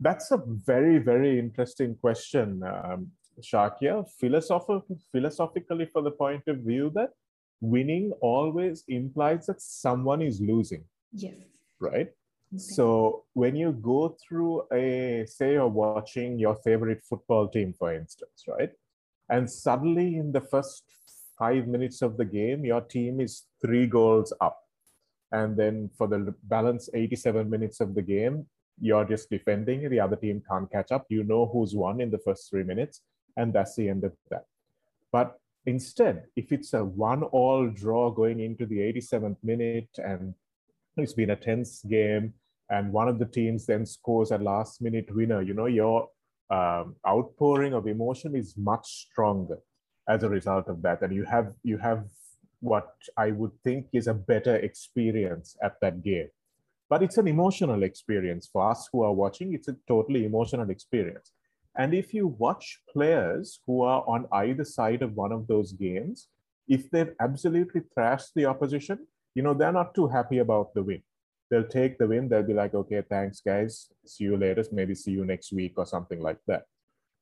That's a very, very interesting question, um, Shakya. Philosoph- philosophically, for the point of view that winning always implies that someone is losing. Yes. Right? Okay. So when you go through a, say, you're watching your favorite football team, for instance, right? And suddenly in the first five minutes of the game, your team is three goals up. And then for the balance 87 minutes of the game, you're just defending, the other team can't catch up. You know who's won in the first three minutes, and that's the end of that. But instead, if it's a one all draw going into the 87th minute and it's been a tense game, and one of the teams then scores a last minute winner, you know, your um, outpouring of emotion is much stronger as a result of that. And you have you have what I would think is a better experience at that game but it's an emotional experience. For us who are watching it's a totally emotional experience. And if you watch players who are on either side of one of those games if they've absolutely thrashed the opposition you know they're not too happy about the win. They'll take the win. They'll be like okay thanks guys. See you later. Maybe see you next week or something like that.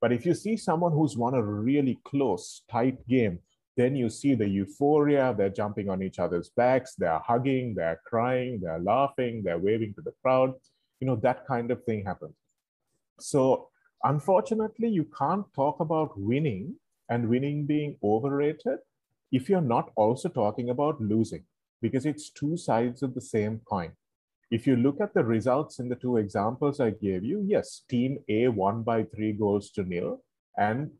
But if you see someone who's won a really close tight game then you see the euphoria. They're jumping on each other's backs, they're hugging, they're crying, they're laughing, they're waving to the crowd. You know, that kind of thing happens. So, unfortunately, you can't talk about winning and winning being overrated if you're not also talking about losing, because it's two sides of the same coin. If you look at the results in the two examples I gave you, yes, team A won by three goals to nil, and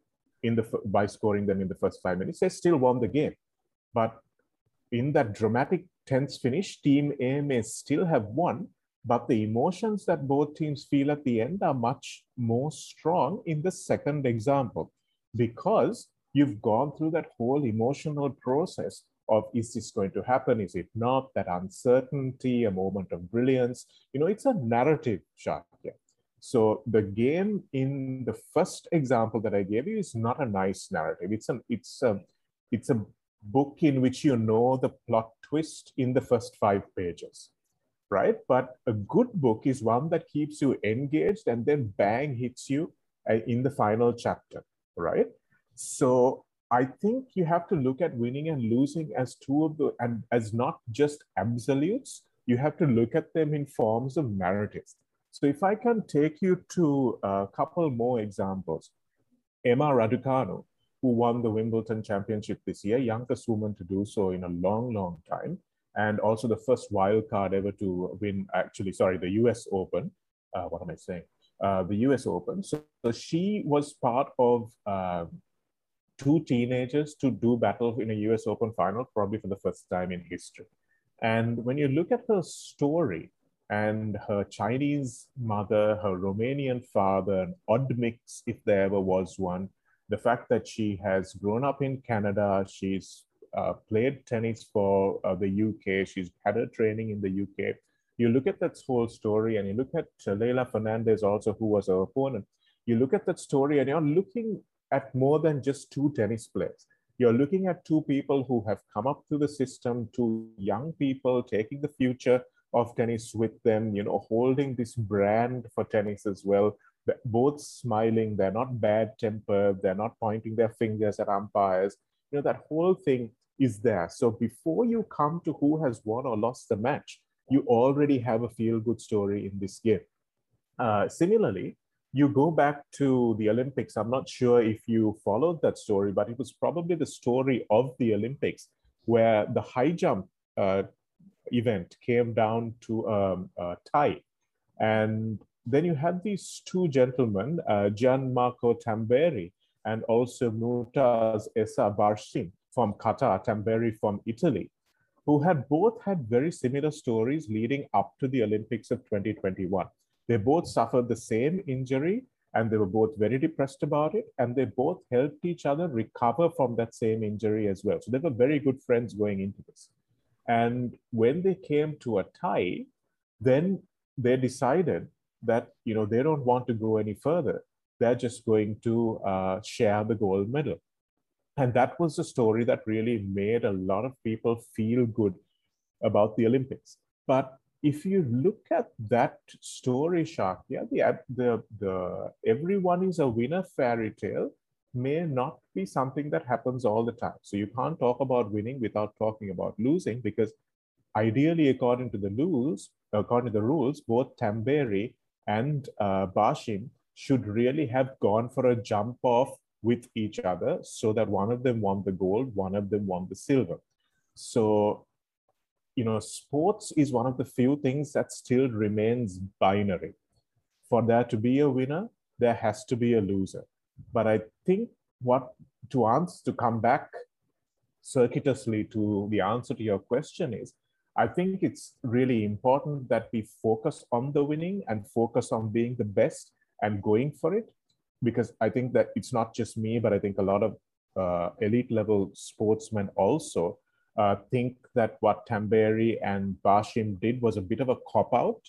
in the by scoring them in the first five minutes, they still won the game. But in that dramatic tense finish, Team A may still have won, but the emotions that both teams feel at the end are much more strong in the second example because you've gone through that whole emotional process of is this going to happen? Is it not? That uncertainty a moment of brilliance. You know it's a narrative shot so the game in the first example that I gave you is not a nice narrative. It's a it's a it's a book in which you know the plot twist in the first five pages, right? But a good book is one that keeps you engaged and then bang hits you uh, in the final chapter, right? So I think you have to look at winning and losing as two of the and as not just absolutes. You have to look at them in forms of narratives so if I can take you to a couple more examples, Emma Raducanu, who won the Wimbledon Championship this year, youngest woman to do so in a long, long time, and also the first wild card ever to win, actually, sorry, the US Open. Uh, what am I saying? Uh, the US Open. So, so, she was part of uh, two teenagers to do battle in a US Open final, probably for the first time in history. And when you look at her story, and her Chinese mother, her Romanian father, an odd mix if there ever was one. The fact that she has grown up in Canada, she's uh, played tennis for uh, the UK, she's had her training in the UK. You look at that whole story and you look at Leylah Fernandez also, who was her opponent. You look at that story and you're looking at more than just two tennis players. You're looking at two people who have come up through the system, two young people taking the future of tennis with them, you know, holding this brand for tennis as well. Both smiling, they're not bad tempered, they're not pointing their fingers at umpires. You know, that whole thing is there. So before you come to who has won or lost the match, you already have a feel good story in this game. Uh, similarly, you go back to the Olympics. I'm not sure if you followed that story, but it was probably the story of the Olympics where the high jump uh, event came down to um, a tie. And then you had these two gentlemen, uh, Gianmarco Tamberi and also Mutaz Essa Barshim from Qatar, Tamberi from Italy, who had both had very similar stories leading up to the Olympics of 2021. They both suffered the same injury and they were both very depressed about it and they both helped each other recover from that same injury as well. So they were very good friends going into this. And when they came to a tie, then they decided that you know they don't want to go any further. They're just going to uh, share the gold medal. And that was a story that really made a lot of people feel good about the Olympics. But if you look at that story, Shakya, the, the, the everyone is a winner fairy tale may not be something that happens all the time. So you can't talk about winning without talking about losing because ideally, according to the rules, according to the rules, both Tamberi and uh, Barshim should really have gone for a jump off with each other so that one of them won the gold, one of them won the silver. So, you know, sports is one of the few things that still remains binary. For there to be a winner, there has to be a loser. But I think what to answer to come back circuitously to the answer to your question is I think it's really important that we focus on the winning and focus on being the best and going for it. Because I think that it's not just me, but I think a lot of uh, elite level sportsmen also uh, think that what Tamberi and Barshim did was a bit of a cop out,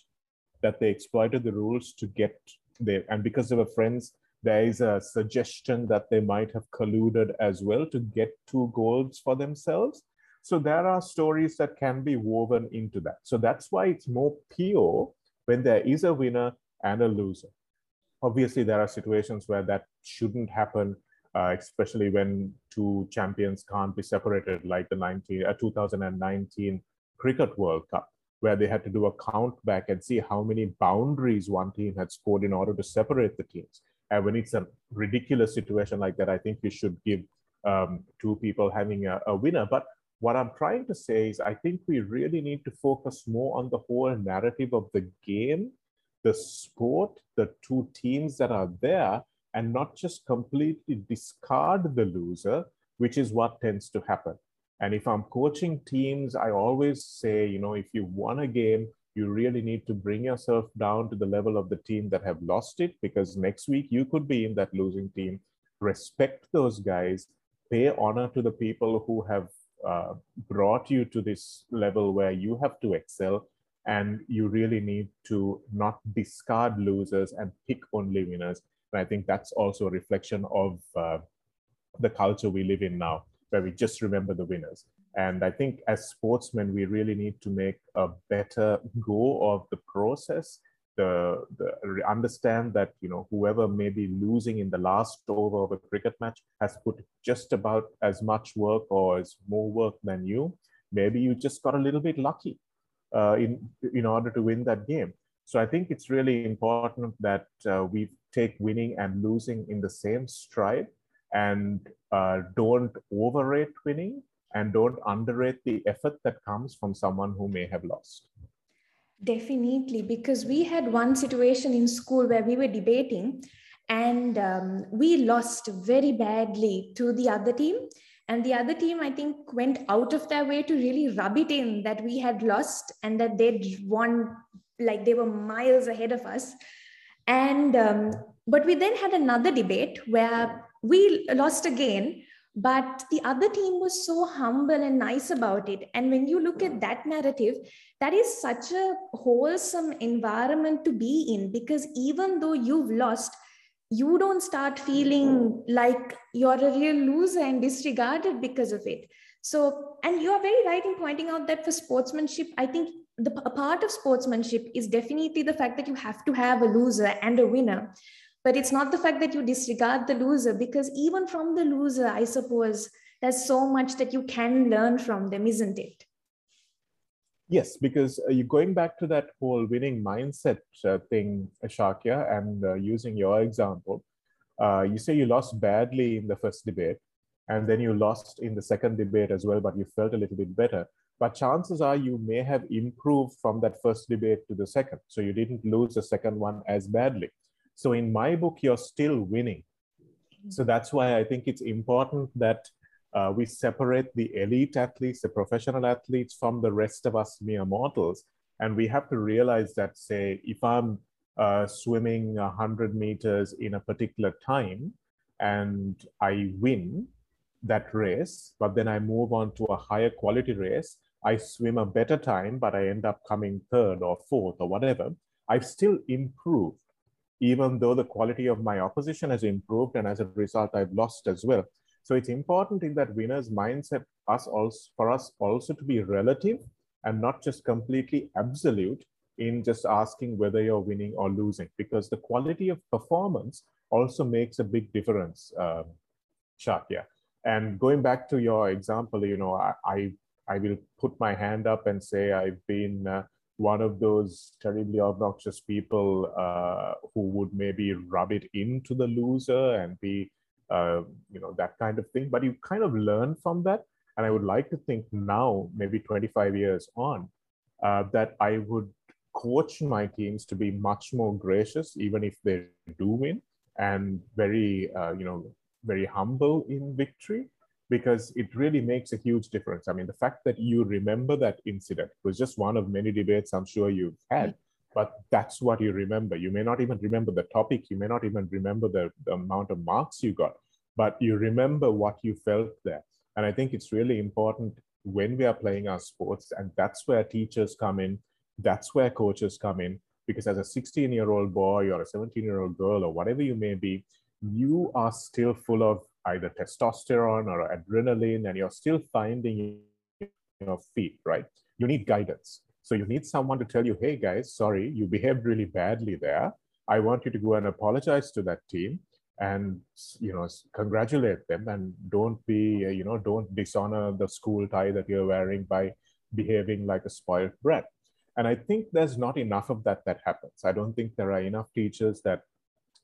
that they exploited the rules to get there. And because they were friends, there is a suggestion that they might have colluded as well to get two goals for themselves. So there are stories that can be woven into that. So that's why it's more pure when there is a winner and a loser. Obviously, there are situations where that shouldn't happen, uh, especially when two champions can't be separated, like the 19, uh, 2019 Cricket World Cup, where they had to do a count back and see how many boundaries one team had scored in order to separate the teams. And when it's a ridiculous situation like that, I think you should give um, two people having a, a winner. But what I'm trying to say is, I think we really need to focus more on the whole narrative of the game, the sport, the two teams that are there, and not just completely discard the loser, which is what tends to happen. And if I'm coaching teams, I always say, you know, if you won a game, you really need to bring yourself down to the level of the team that have lost it, because next week you could be in that losing team. Respect those guys, pay honor to the people who have uh, brought you to this level where you have to excel and you really need to not discard losers and pick only winners. And I think that's also a reflection of uh, the culture we live in now, where we just remember the winners. And I think as sportsmen, we really need to make a better go of the process the, the understand that you know whoever may be losing in the last over of a cricket match has put just about as much work or as more work than you. Maybe you just got a little bit lucky uh, in in order to win that game. So i think it's really important that uh, we take winning and losing in the same stride and uh, don't overrate winning and don't underrate the effort that comes from someone who may have lost Definitely, because we had one situation in school where we were debating and um, we lost very badly to the other team. And the other team, I think, went out of their way to really rub it in that we had lost and that they'd won, like they were miles ahead of us. And, um, but we then had another debate where we lost again, but the other team was so humble and nice about it. And when you look at that narrative, that is such a wholesome environment to be in because even though you've lost, you don't start feeling like you're a real loser and disregarded because of it. So, and you are very right in pointing out that for sportsmanship, I think the part of sportsmanship is definitely the fact that you have to have a loser and a winner. But it's not the fact that you disregard the loser, because even from the loser, I suppose there's so much that you can learn from them, isn't it? Yes, because uh, you're going back to that whole winning mindset uh, thing, Shakya, and uh, using your example, uh, you say you lost badly in the first debate, and then you lost in the second debate as well, but you felt a little bit better. But chances are you may have improved from that first debate to the second. So you didn't lose the second one as badly. So in my book, you're still winning. So that's why I think it's important that uh, we separate the elite athletes, the professional athletes from the rest of us mere mortals. And we have to realize that, say, if I'm uh, swimming 100 meters in a particular time and I win that race, but then I move on to a higher quality race, I swim a better time, but I end up coming third or fourth or whatever, I've still improved, even though the quality of my opposition has improved. And as a result, I've lost as well. So it's important in that winner's mindset us also, for us also to be relative and not just completely absolute in just asking whether you're winning or losing, because the quality of performance also makes a big difference, um, Shakya. And going back to your example, you know, I, I, I will put my hand up and say I've been uh, one of those terribly obnoxious people uh, who would maybe rub it into the loser and be, uh, you know, that kind of thing. But you kind of learn from that. And I would like to think now, maybe 25 years on, uh, that I would coach my teams to be much more gracious, even if they do win, and very, uh, you know, very humble in victory because it really makes a huge difference. I mean, the fact that you remember that incident was just one of many debates I'm sure you've had, but that's what you remember. You may not even remember the topic, you may not even remember the, the amount of marks you got, but you remember what you felt there. And I think it's really important when we are playing our sports, and that's where teachers come in, that's where coaches come in, because as a 16 year old boy or a 17 year old girl or whatever you may be, you are still full of either testosterone or adrenaline, and you're still finding your feet, right? You need guidance. So you need someone to tell you, hey guys, sorry, you behaved really badly there. I want you to go and apologize to that team and you know congratulate them and don't be uh, you know don't dishonor the school tie that you're wearing by behaving like a spoiled brat and i think there's not enough of that that happens i don't think there are enough teachers that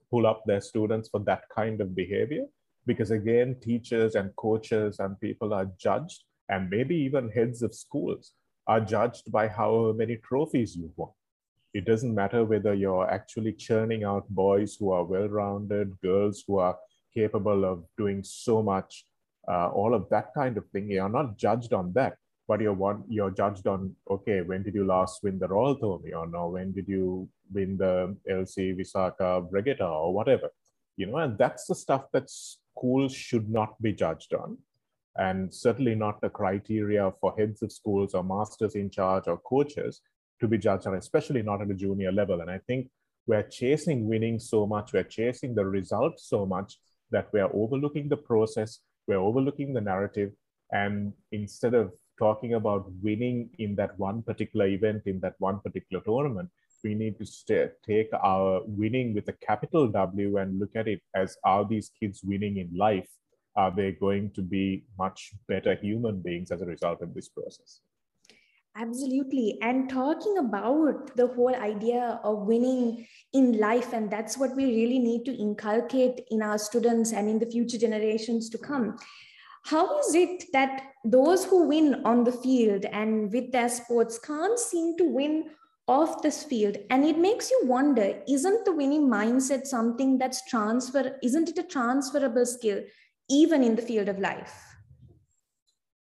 pull up their students for that kind of behavior because again teachers and coaches and people are judged and maybe even heads of schools are judged by how many trophies you've won. It doesn't matter whether you're actually churning out boys who are well-rounded girls who are capable of doing so much uh, all of that kind of thing. You're not judged on that but you're one you're judged on okay when did you last win the royal Thomy or when did you win the lc visaka regatta or whatever? You know and that's the stuff that schools should not be judged on and certainly not the criteria for heads of schools or masters in charge or coaches to be judged on especially not at a junior level. And i think we're chasing winning so much we're chasing the result so much that we're overlooking the process we're overlooking the narrative and instead of talking about winning in that one particular event in that one particular tournament we need to take our winning with a capital W and look at it as are these kids winning in life? Are they going to be much better human beings as a result of this process? Absolutely. And talking about the whole idea of winning in life, and that's what we really need to inculcate in our students and in the future generations to come. How is it that those who win on the field and with their sports can't seem to win of this field and it makes you wonder isn't the winning mindset something that's transfer isn't it a transferable skill even in the field of life?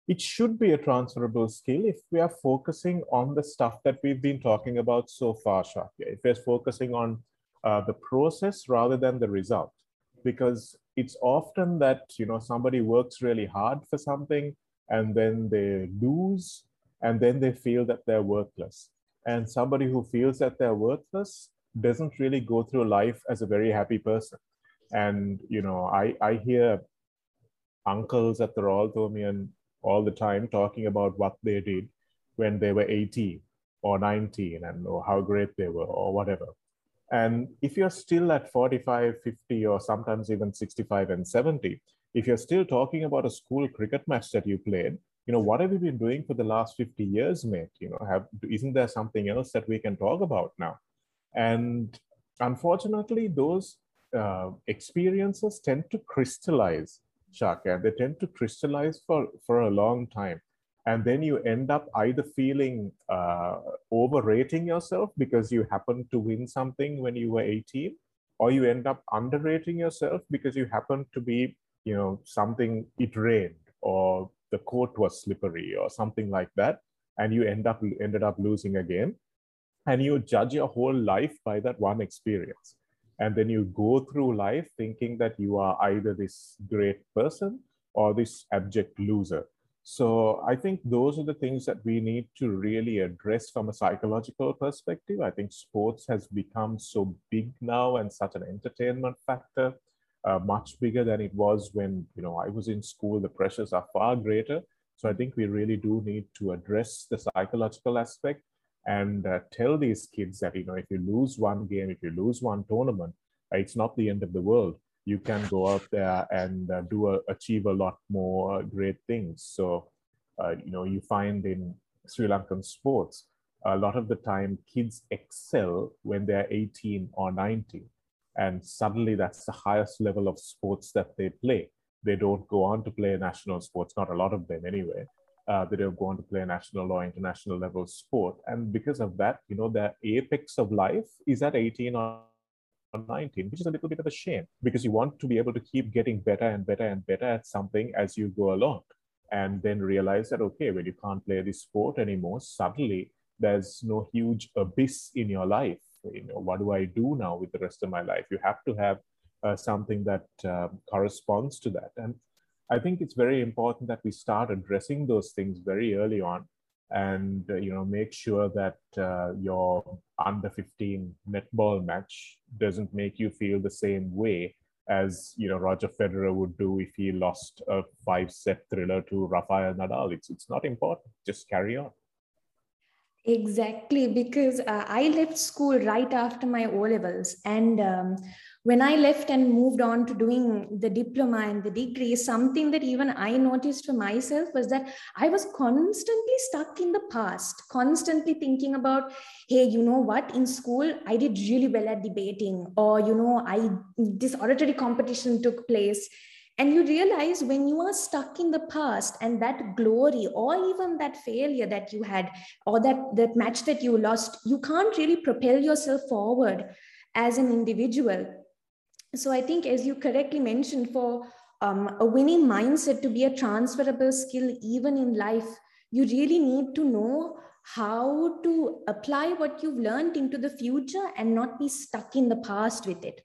It should be a transferable skill if we are focusing on the stuff that we've been talking about so far Shakya. if we're focusing on uh, the process rather than the result. Because it's often that you know somebody works really hard for something and then they lose and then they feel that they're worthless and somebody who feels that they're worthless doesn't really go through life as a very happy person. And you know i i hear uncles at the royal Thomian all the time talking about what they did when they were 18 or 19 and or how great they were or whatever. And if you're still at 45 50 or sometimes even 65 and 70 if you're still talking about a school cricket match that you played you know, what have you been doing for the last 50 years, mate? You know, have isn't there something else that we can talk about now? And unfortunately, those uh, experiences tend to crystallize, Shakya. They tend to crystallize for, for a long time. And then you end up either feeling uh, overrating yourself because you happened to win something when you were 18, or you end up underrating yourself because you happened to be, you know, something it rained or the court was slippery or something like that and you end up ended up losing again. And you judge your whole life by that one experience. And then you go through life thinking that you are either this great person or this abject loser. So i think those are the things that we need to really address from a psychological perspective. I think sports has become so big now and such an entertainment factor uh, much bigger than it was when you know I was in school. The pressures are far greater. So I think we really do need to address the psychological aspect. and uh, tell these kids that you know if you lose one game if you lose one tournament it's not the end of the world you can go out there and uh, do a, achieve a lot more great things so uh, you know you find in sri lankan sports a lot of the time kids excel when they're 18 or 19 and suddenly that's the highest level of sports that they play. They don't go on to play national sports not a lot of them anyway. Uh, they don't go on to play national or international level sport. And because of that you know their apex of life is at 18 or 19 which is a little bit of a shame because you want to be able to keep getting better and better and better at something as you go along and then realize that okay when you can't play this sport anymore suddenly there's no huge abyss in your life you know what do i do now with the rest of my life you have to have uh, something that uh, corresponds to that and i think it's very important that we start addressing those things very early on and uh, you know make sure that uh, your under 15 netball match doesn't make you feel the same way as you know Roger Federer would do if he lost a five set thriller to Rafael Nadal. It's it's not important. Just carry on. Exactly, because uh, I left school right after my O levels, and um, when I left and moved on to doing the diploma and the degree, something that even I noticed for myself was that I was constantly stuck in the past, constantly thinking about, hey, you know what, in school, I did really well at debating, or, you know, I this oratory competition took place. And you realize when you are stuck in the past and that glory or even that failure that you had or that, that match that you lost, you can't really propel yourself forward as an individual so I think, as you correctly mentioned, for um, a winning mindset to be a transferable skill, even in life, you really need to know how to apply what you've learned into the future and not be stuck in the past with it.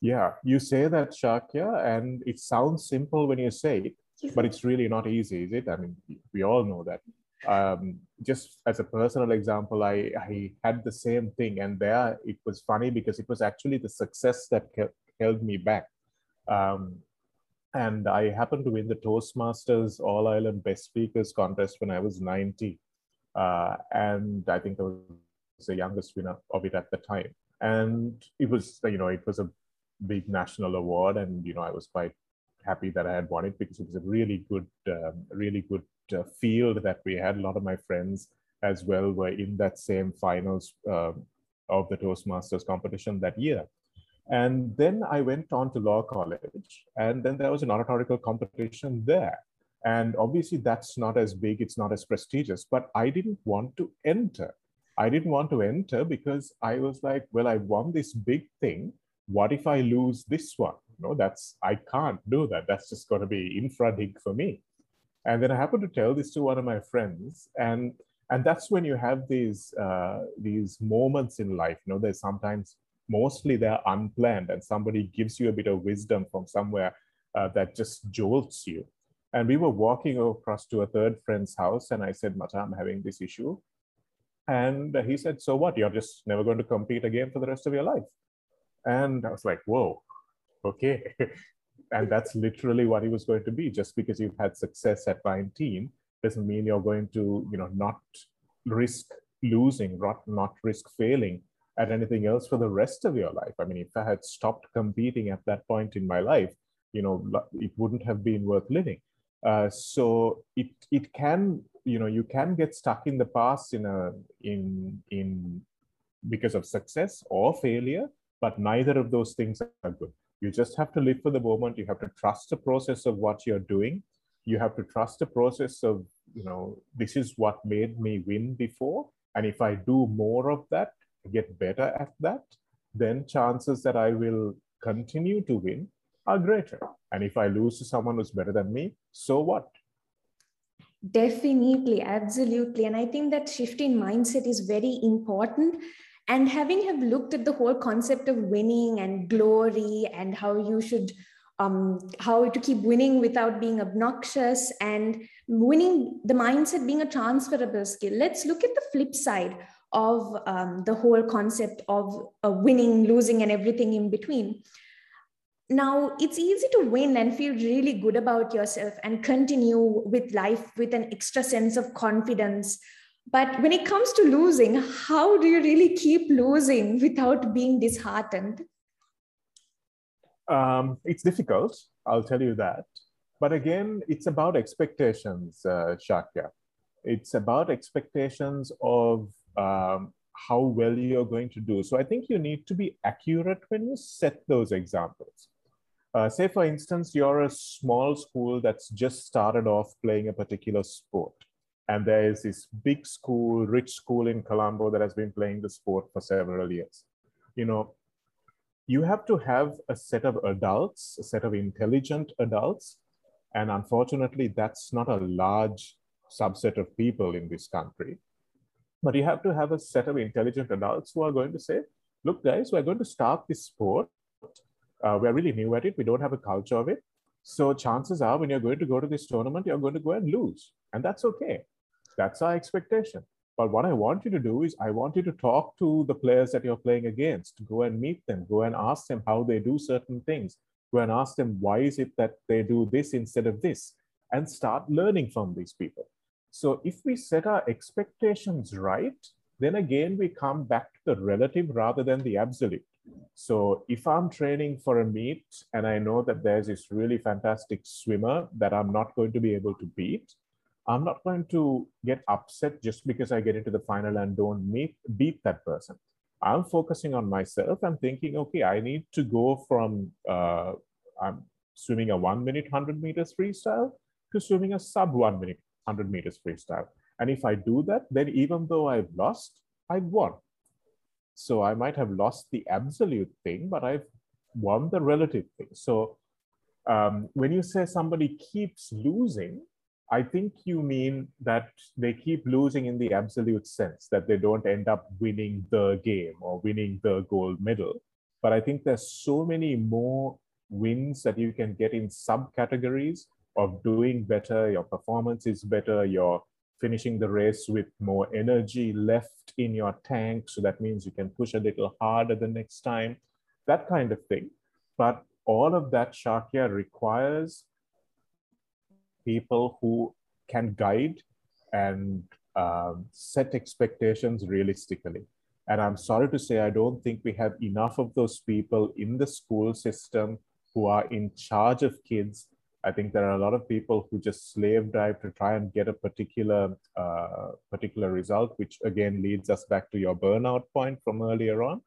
Yeah, you say that, Shakya, and it sounds simple when you say it, but it's really not easy, is it? I mean, we all know that um, just as a personal example, I, I had the same thing. And there it was funny because it was actually the success that held me back. Um, and I happened to win the Toastmasters All Island Best Speakers contest when I was 90. Uh, and I think I was the youngest winner of it at the time. And it was, you know, it was a big national award. And, you know, I was quite happy that I had won it because it was a really good, um, really good uh, field that we had. A lot of my friends as well were in that same finals uh, of the Toastmasters competition that year. And then I went on to law college, and then there was an oratorical competition there. And obviously, that's not as big, it's not as prestigious, but I didn't want to enter. I didn't want to enter because I was like, well, I won this big thing. What if I lose this one? No, that's, I can't do that. That's just going to be infra dig for me. And then I happened to tell this to one of my friends, and and that's when you have these uh, these moments in life. You know, there's sometimes mostly they're unplanned, and somebody gives you a bit of wisdom from somewhere uh, that just jolts you. And we were walking across to a third friend's house, and I said, Mata, I'm having this issue. And he said, So what? You're just never going to compete again for the rest of your life. And I was like, Whoa, okay. and that's literally what he was going to be. Just because you've had success at 19 doesn't mean you're going to, you know, not risk losing, not, not risk failing at anything else for the rest of your life. I mean, if I had stopped competing at that point in my life, you know, it wouldn't have been worth living. Uh, so it it can, you know, you can get stuck in the past in a in in because of success or failure, but neither of those things are good. You just have to live for the moment. You have to trust the process of what you're doing. You have to trust the process of, you know, this is what made me win before. And if I do more of that, get better at that, then chances that I will continue to win are greater. And if I lose to someone who's better than me, so what? Definitely, absolutely. And I think that shift in mindset is very important and having have looked at the whole concept of winning and glory and how you should um, how to keep winning without being obnoxious and winning the mindset being a transferable skill let's look at the flip side of um, the whole concept of uh, winning losing and everything in between. Now it's easy to win and feel really good about yourself and continue with life with an extra sense of confidence but when it comes to losing how do you really keep losing without being disheartened um, it's difficult i'll tell you that but again it's about expectations uh, shakya it's about expectations of um, how well you're going to do. So I think you need to be accurate when you set those examples. Uh, say, for instance, you're a small school that's just started off playing a particular sport. And there is this big school, rich school in Colombo that has been playing the sport for several years. You know, you have to have a set of adults, a set of intelligent adults. And unfortunately, that's not a large subset of people in this country. But you have to have a set of intelligent adults who are going to say, look, guys, we're going to start this sport. Uh, we're really new at it. We don't have a culture of it. So chances are when you're going to go to this tournament, you're going to go and lose. And that's okay. That's our expectation. But what I want you to do is I want you to talk to the players that you're playing against, go and meet them, go and ask them how they do certain things, go and ask them why is it that they do this instead of this, and start learning from these people. So if we set our expectations right, then again, we come back to the relative rather than the absolute. So if I'm training for a meet and I know that there's this really fantastic swimmer that I'm not going to be able to beat, I'm not going to get upset just because I get into the final and don't meet, beat that person. I'm focusing on myself. I'm thinking, okay, I need to go from uh, I'm swimming a one minute 100 meters freestyle to swimming a sub one minute 100 meters freestyle. And if I do that, then even though I've lost, I've won. So I might have lost the absolute thing, but I've won the relative thing. So um, when you say somebody keeps losing, I think you mean that they keep losing in the absolute sense, that they don't end up winning the game or winning the gold medal. But I think there's so many more wins that you can get in subcategories of doing better, your performance is better, you're finishing the race with more energy left in your tank. So that means you can push a little harder the next time, that kind of thing. But all of that, Shakya, requires people who can guide and um, set expectations realistically. And I'm sorry to say, I don't think we have enough of those people in the school system who are in charge of kids I think there are a lot of people who just slave drive to try and get a particular uh, particular result, which again leads us back to your burnout point from earlier on.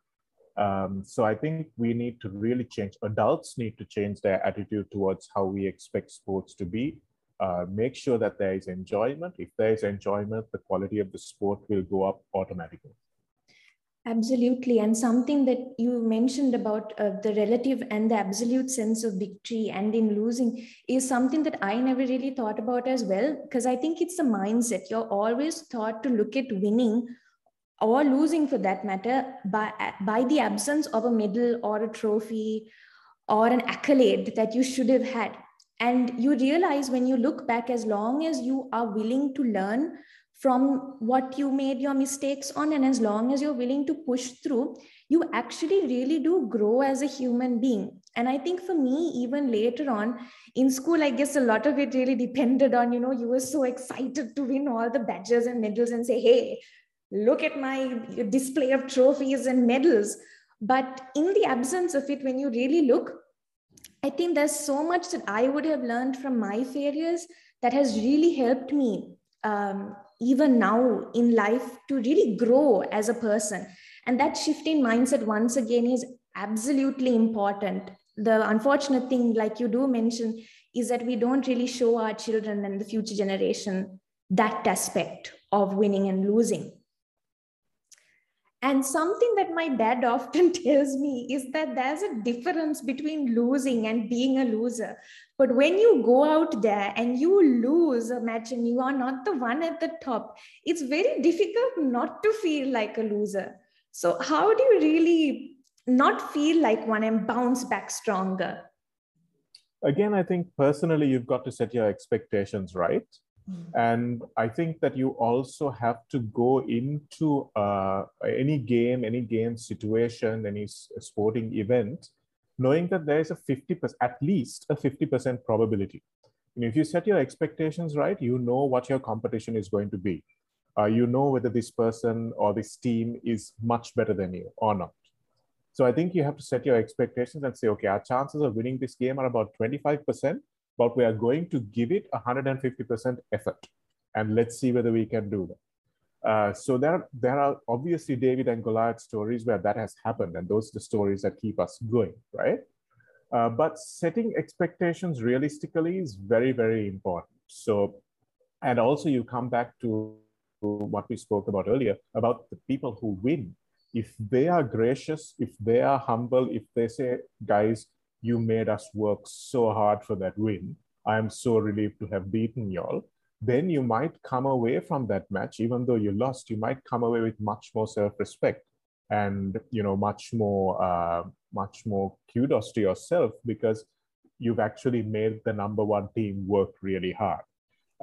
Um, so I think we need to really change. Adults need to change their attitude towards how we expect sports to be. Uh, make sure that there is enjoyment. If there is enjoyment, the quality of the sport will go up automatically. Absolutely. And something that you mentioned about uh, the relative and the absolute sense of victory and in losing is something that I never really thought about as well, because I think it's the mindset. You're always taught to look at winning or losing for that matter by, by the absence of a medal or a trophy or an accolade that you should have had. And you realize when you look back, as long as you are willing to learn from what you made your mistakes on and as long as you're willing to push through you actually really do grow as a human being. And i think for me even later on in school i guess a lot of it really depended on you know you were so excited to win all the badges and medals and say hey look at my display of trophies and medals. But in the absence of it when you really look i think there's so much that i would have learned from my failures that has really helped me um, even now in life to really grow as a person. And that shift in mindset, once again, is absolutely important. The unfortunate thing, like you do mention, is that we don't really show our children and the future generation that aspect of winning and losing. And something that my dad often tells me is that there's a difference between losing and being a loser. But when you go out there and you lose a match and you are not the one at the top, it's very difficult not to feel like a loser. So, how do you really not feel like one and bounce back stronger? Again, I think personally, you've got to set your expectations right Mm. And I think that you also have to go into uh, any game, any game situation, any sporting event, knowing that there is a 50%, at least a 50% probability. And if you set your expectations right, you know what your competition is going to be. Uh, you know whether this person or this team is much better than you or not. So I think you have to set your expectations and say, okay, our chances of winning this game are about 25%, but we are going to give it 150% effort. And let's see whether we can do that. Uh, so there, there are obviously David and Goliath stories where that has happened, and those are the stories that keep us going, right? Uh, but setting expectations realistically is very, very important. So, and also you come back to what we spoke about earlier about the people who win. If they are gracious, if they are humble, if they say, guys, you made us work so hard for that win. I'm so relieved to have beaten y'all. Then you might come away from that match, even though you lost, you might come away with much more self-respect and you know much more uh, much more kudos to yourself because you've actually made the number one team work really hard.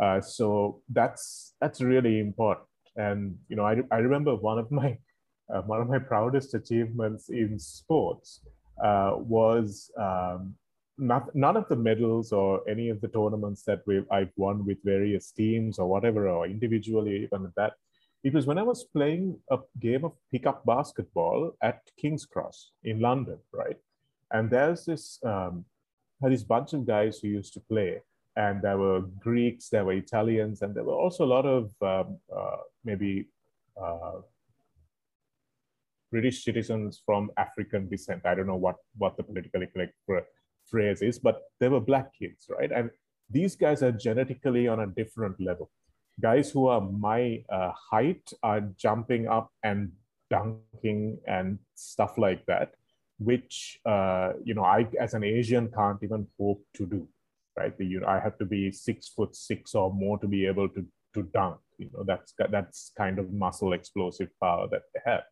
Uh, so that's that's really important. And you know, I, I remember one of my uh, one of my proudest achievements in sports uh, was um, not, none of the medals or any of the tournaments that we I've won with various teams or whatever or individually even that it was when I was playing a game of pickup basketball at King's Cross in London, right? And there's this um, this bunch of guys who used to play, and there were Greeks, there were Italians, and there were also a lot of um, uh, maybe uh, British citizens from African descent. I don't know what what the politically correct phrase is, but they were black kids, right? And these guys are genetically on a different level guys who are my uh, height are jumping up and dunking and stuff like that, which uh, you know I as an Asian can't even hope to do. Right, the, you know, I have to be six foot six or more to be able to to dunk. You know, that's that's kind of muscle explosive power that they have.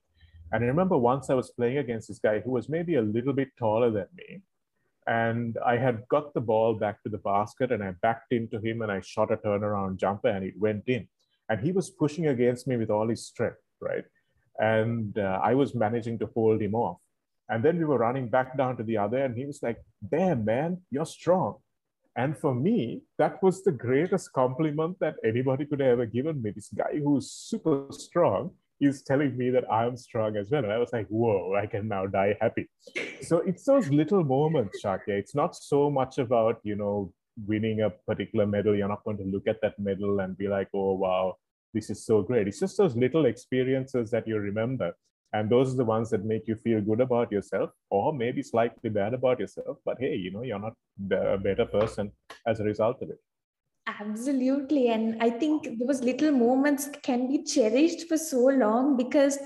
And I remember once I was playing against this guy who was maybe a little bit taller than me, and I had got the ball back to the basket and I backed into him and I shot a turnaround jumper and it went in. And he was pushing against me with all his strength, right? And uh, I was managing to hold him off. And then we were running back down to the other and he was like, damn, man, you're strong. And for me, that was the greatest compliment that anybody could have ever given me. This guy who's super strong is telling me that I'm strong as well. And I was like, whoa, I can now die happy. So it's those little moments, Shakya. It's not so much about, you know, winning a particular medal. You're not going to look at that medal and be like, oh, wow, this is so great. It's just those little experiences that you remember. And those are the ones that make you feel good about yourself or maybe slightly bad about yourself. But hey, you know, you're not a better person as a result of it. Absolutely. And I think those little moments can be cherished for so long because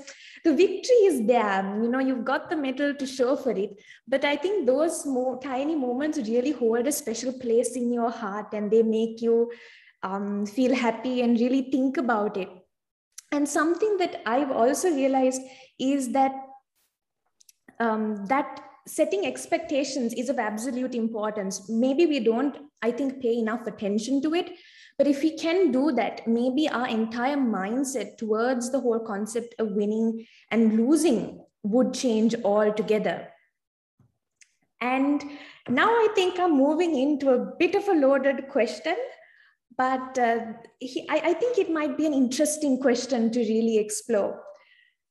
the victory is there. You know, you've got the medal to show for it. But I think those more tiny moments really hold a special place in your heart and they make you um, feel happy and really think about it. And something that I've also realized is that um, that setting expectations is of absolute importance. Maybe we don't, I think, pay enough attention to it. But if we can do that, maybe our entire mindset towards the whole concept of winning and losing would change altogether. And now I think I'm moving into a bit of a loaded question, but uh, he, I, I think it might be an interesting question to really explore.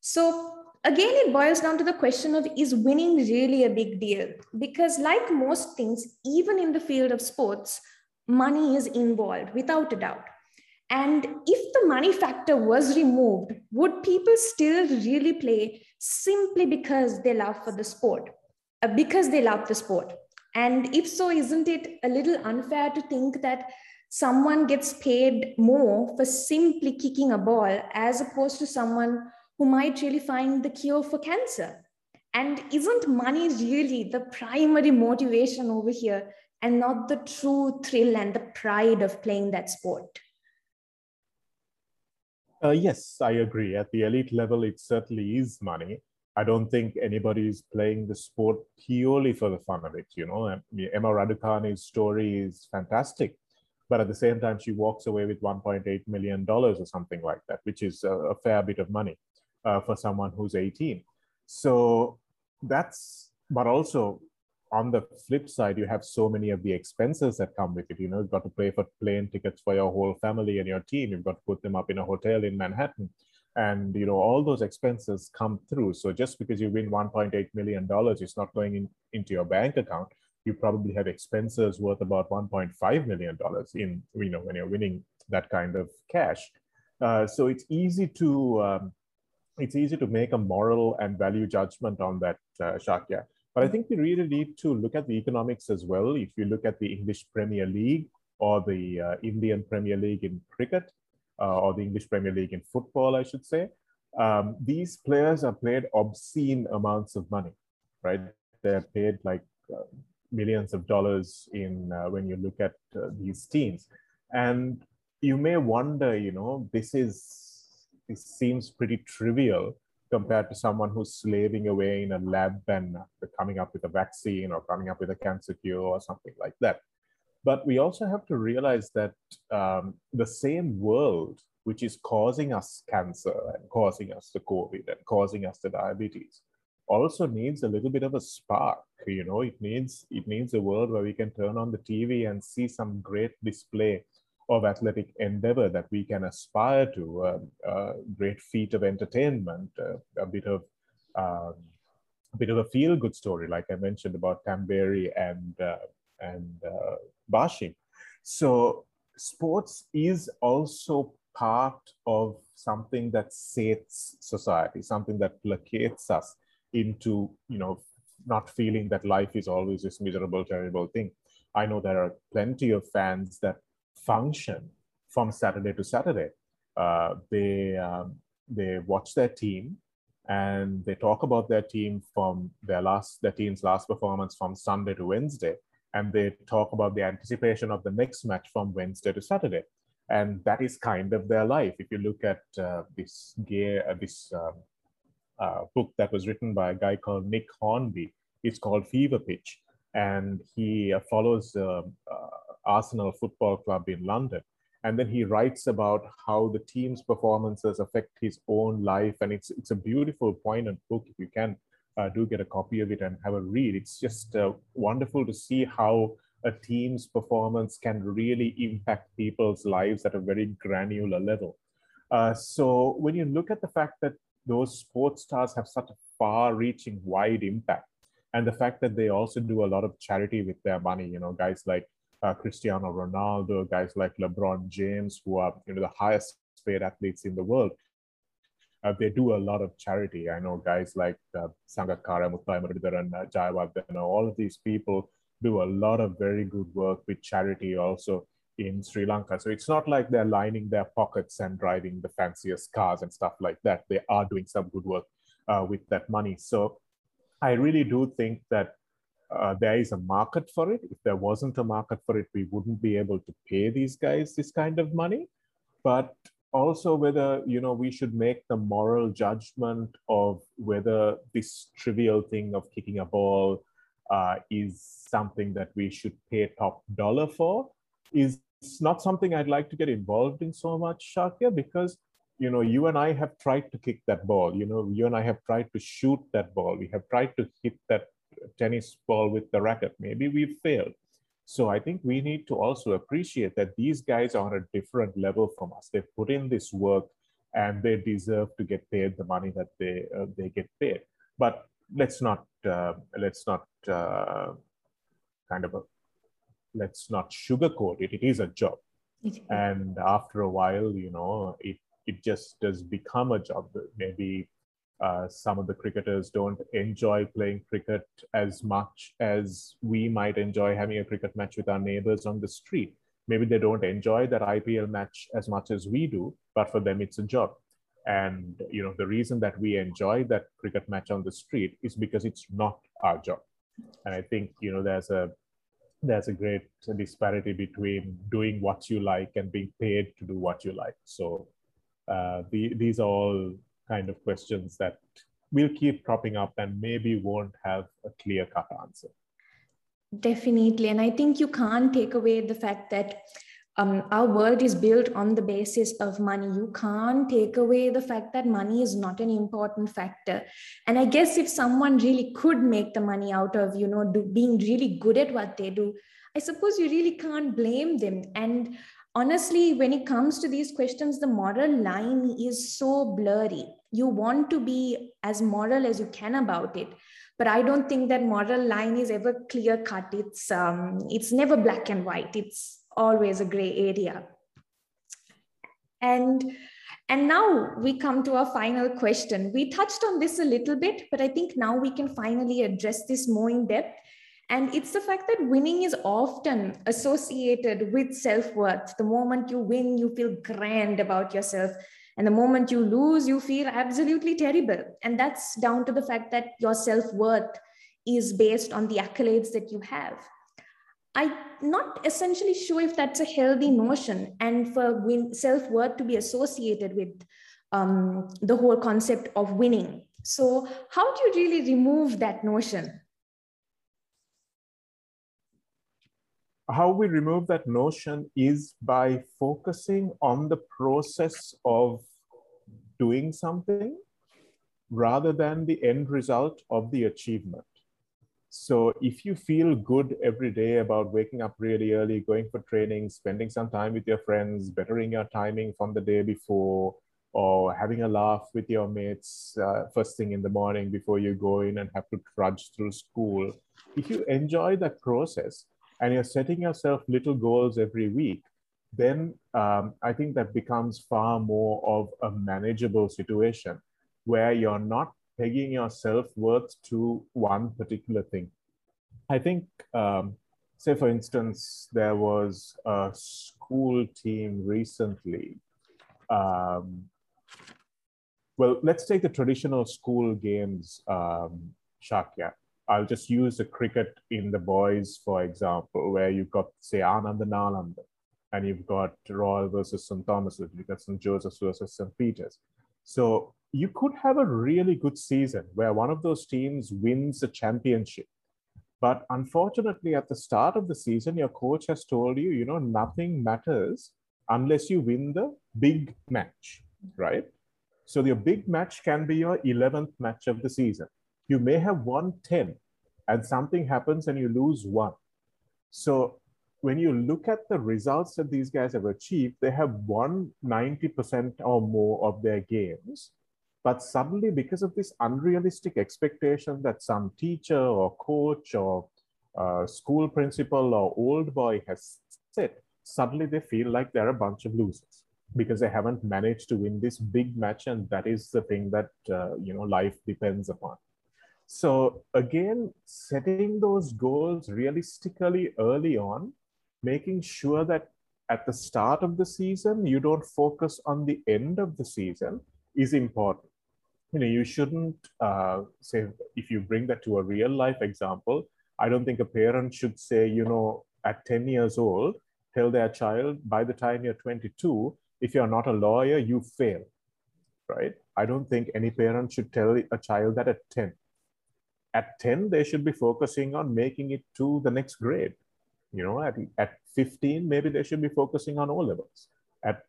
So, again, it boils down to the question of is winning really a big deal? Because, like most things, even in the field of sports, money is involved without a doubt. And if the money factor was removed, would people still really play simply because they love for the sport, uh, because they love the sport? And if so, isn't it a little unfair to think that someone gets paid more for simply kicking a ball as opposed to someone who might really find the cure for cancer. And isn't money really the primary motivation over here and not the true thrill and the pride of playing that sport? Uh, yes, I agree. At the elite level, it certainly is money. I don't think anybody is playing the sport purely for the fun of it. You know, Emma Raducanu's story is fantastic, but at the same time, she walks away with 1.8 million dollars or something like that, which is a, a fair bit of money uh, for someone who's 18. So that's, but also on the flip side, you have so many of the expenses that come with it. You know, you've got to pay for plane tickets for your whole family and your team. You've got to put them up in a hotel in Manhattan. And, you know, all those expenses come through. So just because you win $1.8 million, it's not going in, into your bank account. You probably have expenses worth about $1.5 million in, you know, when you're winning that kind of cash. Uh, so it's easy to, um, it's easy to make a moral and value judgment on that, uh, Shakya. But I think we really need to look at the economics as well. If you look at the English Premier League or the uh, Indian Premier League in cricket, uh, or the English Premier League in football, I should say, um, these players are paid obscene amounts of money, right? They're paid like uh, millions of dollars in uh, when you look at uh, these teams, and you may wonder, you know, this is seems pretty trivial compared to someone who's slaving away in a lab and coming up with a vaccine or coming up with a cancer cure or something like that. But we also have to realize that um, the same world which is causing us cancer and causing us the COVID and causing us the diabetes also needs a little bit of a spark. You know, it needs it needs a world where we can turn on the TV and see some great display of athletic endeavor that we can aspire to, uh, a great feat of entertainment, uh, a bit of um, a bit of a feel-good story, like I mentioned about Tamberi and uh, and uh, Barshim. So sports is also part of something that sates society, something that placates us into, you know, not feeling that life is always this miserable, terrible thing. I know there are plenty of fans that function from Saturday to Saturday. Uh, they um, they watch their team and they talk about their team from their last their team's last performance from Sunday to Wednesday, and they talk about the anticipation of the next match from Wednesday to Saturday, and that is kind of their life. If you look at uh, this gear, uh, this um, uh, book that was written by a guy called Nick Hornby, it's called Fever Pitch, and he uh, follows um, uh, Arsenal Football Club in London. And then he writes about how the team's performances affect his own life. And it's, it's a beautiful, poignant book. If you can uh, do get a copy of it and have a read, it's just uh, wonderful to see how a team's performance can really impact people's lives at a very granular level. Uh, so when you look at the fact that those sports stars have such a far-reaching, wide impact, and the fact that they also do a lot of charity with their money, you know, guys like uh, Cristiano Ronaldo, guys like LeBron James, who are you know the highest paid athletes in the world. Uh, they do a lot of charity. I know guys like uh, Sangakkara, Muttiah Muralidharan, uh, Jayawardene, all of these people do a lot of very good work with charity also in Sri Lanka. So it's not like they're lining their pockets and driving the fanciest cars and stuff like that. They are doing some good work uh, with that money. So I really do think that uh, there is a market for it. If there wasn't a market for it, we wouldn't be able to pay these guys this kind of money. But also whether you know we should make the moral judgment of whether this trivial thing of kicking a ball uh, is something that we should pay top dollar for is not something I'd like to get involved in so much, Shakya, because you know you and I have tried to kick that ball. You know, you and I have tried to shoot that ball. We have tried to hit that tennis ball with the racket. Maybe we've failed. So I think we need to also appreciate that these guys are on a different level from us. They've put in this work and they deserve to get paid the money that they uh, they get paid. But let's not uh, let's not uh, kind of a, let's not sugarcoat it. It is a job, and after a while, you know, it it just does become a job. Maybe uh, some of the cricketers don't enjoy playing cricket as much as we might enjoy having a cricket match with our neighbors on the street. Maybe they don't enjoy that IPL match as much as we do, but for them it's a job. And you know the reason that we enjoy that cricket match on the street is because it's not our job. And I think you know there's a there's a great disparity between doing what you like and being paid to do what you like. So uh, the, these are all kind of questions that will keep cropping up and maybe won't have a clear cut answer. Definitely. And I think you can't take away the fact that um, our world is built on the basis of money. You can't take away the fact that money is not an important factor. And I guess if someone really could make the money out of, you know, do, being really good at what they do, I suppose you really can't blame them. And honestly, when it comes to these questions, the moral line is so blurry. You want to be as moral as you can about it, but I don't think that moral line is ever clear cut. It's um, it's never black and white. It's always a gray area. And, and now we come to our final question. We touched on this a little bit, but I think now we can finally address this more in depth. And it's the fact that winning is often associated with self worth. The moment you win, you feel grand about yourself. And the moment you lose, you feel absolutely terrible. And that's down to the fact that your self worth is based on the accolades that you have. I'm not essentially sure if that's a healthy notion and for self worth to be associated with um, the whole concept of winning. So, how do you really remove that notion? How we remove that notion is by focusing on the process of doing something rather than the end result of the achievement. So if you feel good every day about waking up really early, going for training, spending some time with your friends, bettering your timing from the day before, or having a laugh with your mates uh, first thing in the morning before you go in and have to trudge through school, if you enjoy that process and you're setting yourself little goals every week, then um, I think that becomes far more of a manageable situation where you're not pegging your self-worth to one particular thing. I think, um, say for instance, there was a school team recently. Um, well, let's take the traditional school games, um, Shakya. I'll just use the cricket in the boys, for example, where you've got, say, Ananda and Nalanda, and you've got Royal versus St. Thomas, you've got St. Joseph's versus St. Peter's. So you could have a really good season where one of those teams wins the championship. But unfortunately, at the start of the season, your coach has told you, you know, nothing matters unless you win the big match, right? So your big match can be your 11th match of the season. You may have won 10 and something happens and you lose one. So when you look at the results that these guys have achieved, they have won 90% or more of their games but suddenly, because of this unrealistic expectation that some teacher or coach or uh, school principal or old boy has set, suddenly they feel like they're a bunch of losers because they haven't managed to win this big match. And that is the thing that, uh, you know, life depends upon. So again, setting those goals realistically early on, making sure that at the start of the season, you don't focus on the end of the season is important you know, you shouldn't uh, say, if you bring that to a real life example, I don't think a parent should say, you know, at 10 years old, tell their child, by the time you're 22, if you're not a lawyer, you fail, right? I don't think any parent should tell a child that at 10. At 10, they should be focusing on making it to the next grade. You know, at, at 15, maybe they should be focusing on O levels. At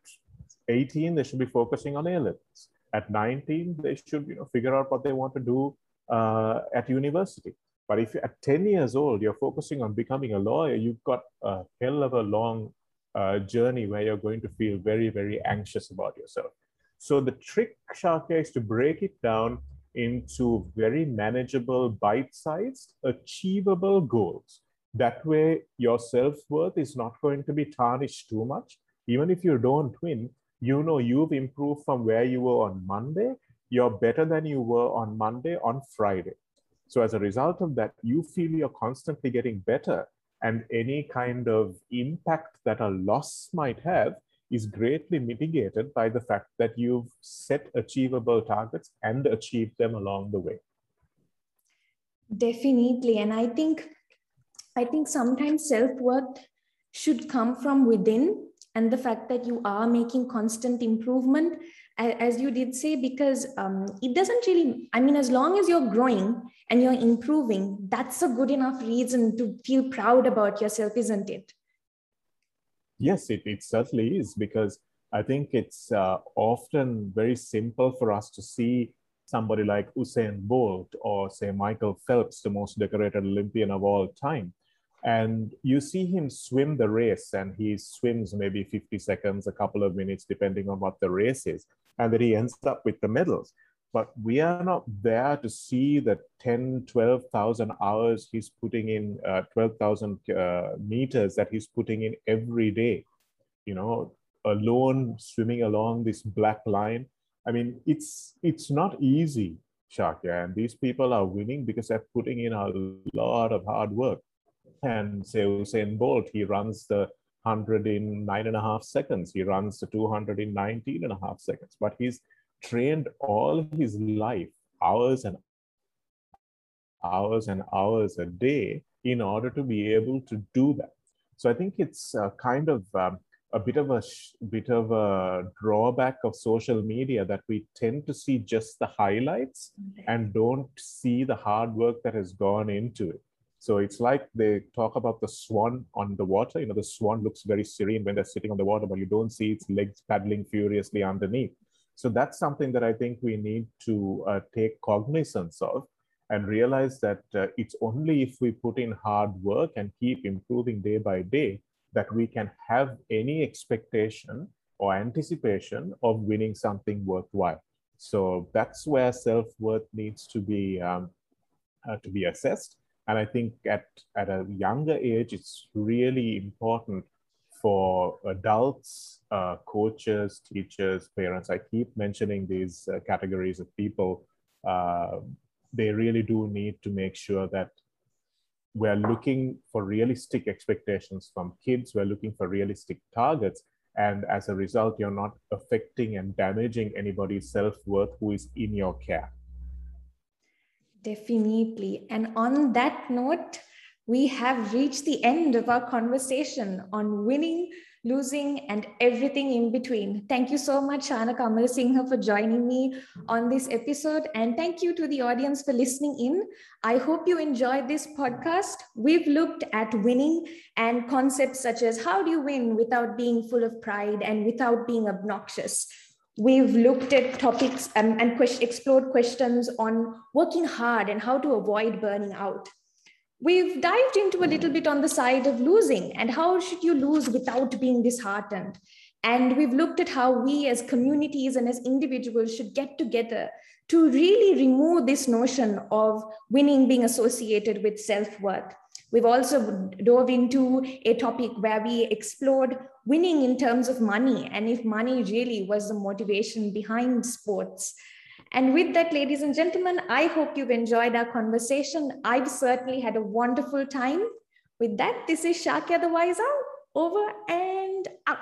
18, they should be focusing on A levels at 19 they should you know figure out what they want to do uh, at university but if at 10 years old you're focusing on becoming a lawyer you've got a hell of a long uh, journey where you're going to feel very very anxious about yourself so the trick Shakya is to break it down into very manageable bite-sized achievable goals that way your self-worth is not going to be tarnished too much even if you don't win you know you've improved from where you were on Monday. You're better than you were on Monday on Friday. So as a result of that, you feel you're constantly getting better. And any kind of impact that a loss might have is greatly mitigated by the fact that you've set achievable targets and achieved them along the way. Definitely. And I think I think sometimes self-worth should come from within and the fact that you are making constant improvement as you did say because um, it doesn't really i mean as long as you're growing and you're improving that's a good enough reason to feel proud about yourself isn't it Yes, it, it certainly is because I think it's uh, often very simple for us to see somebody like Usain Bolt or, say, Michael Phelps, the most decorated Olympian of all time. And you see him swim the race, and he swims maybe 50 seconds, a couple of minutes, depending on what the race is, and then he ends up with the medals. But we are not there to see the 10, 12,000 hours he's putting in, uh, 12,000 uh, meters that he's putting in every day. You know, alone swimming along this black line. I mean, it's it's not easy, Shakya, and these people are winning because they're putting in a lot of hard work. And say Usain Bolt, he runs the 100 in nine and a half seconds. He runs the 200 in 19 and a half seconds. But he's trained all his life, hours and hours and hours a day, in order to be able to do that. So I think it's uh, kind of um, a bit of a bit of a drawback of social media that we tend to see just the highlights and don't see the hard work that has gone into it. So it's like they talk about the swan on the water. You know the swan looks very serene when they're sitting on the water but you don't see its legs paddling furiously underneath so that's something that i think we need to uh, take cognizance of and realize that uh, it's only if we put in hard work and keep improving day by day that we can have any expectation or anticipation of winning something worthwhile. So that's where self-worth needs to be um, uh, to be assessed. And I think at, at a younger age, it's really important for adults, uh, coaches, teachers, parents. I keep mentioning these uh, categories of people. Uh, they really do need to make sure that we're looking for realistic expectations from kids. We're looking for realistic targets. And as a result, you're not affecting and damaging anybody's self worth who is in your care. Definitely. And on that note, we have reached the end of our conversation on winning losing, and everything in between. Thank you so much, Shana Kamal Singh, for joining me on this episode. And thank you to the audience for listening in. I hope you enjoyed this podcast. We've looked at winning and concepts such as how do you win without being full of pride and without being obnoxious. We've looked at topics and explored questions on working hard and how to avoid burning out. We've dived into a little bit on the side of losing and how should you lose without being disheartened. And we've looked at how we as communities and as individuals should get together to really remove this notion of winning being associated with self worth. We've also dove into a topic where we explored winning in terms of money and if money really was the motivation behind sports. And with that, ladies and gentlemen, I hope you've enjoyed our conversation. I've certainly had a wonderful time. With that, this is Shakya the Wise Out. Over and out.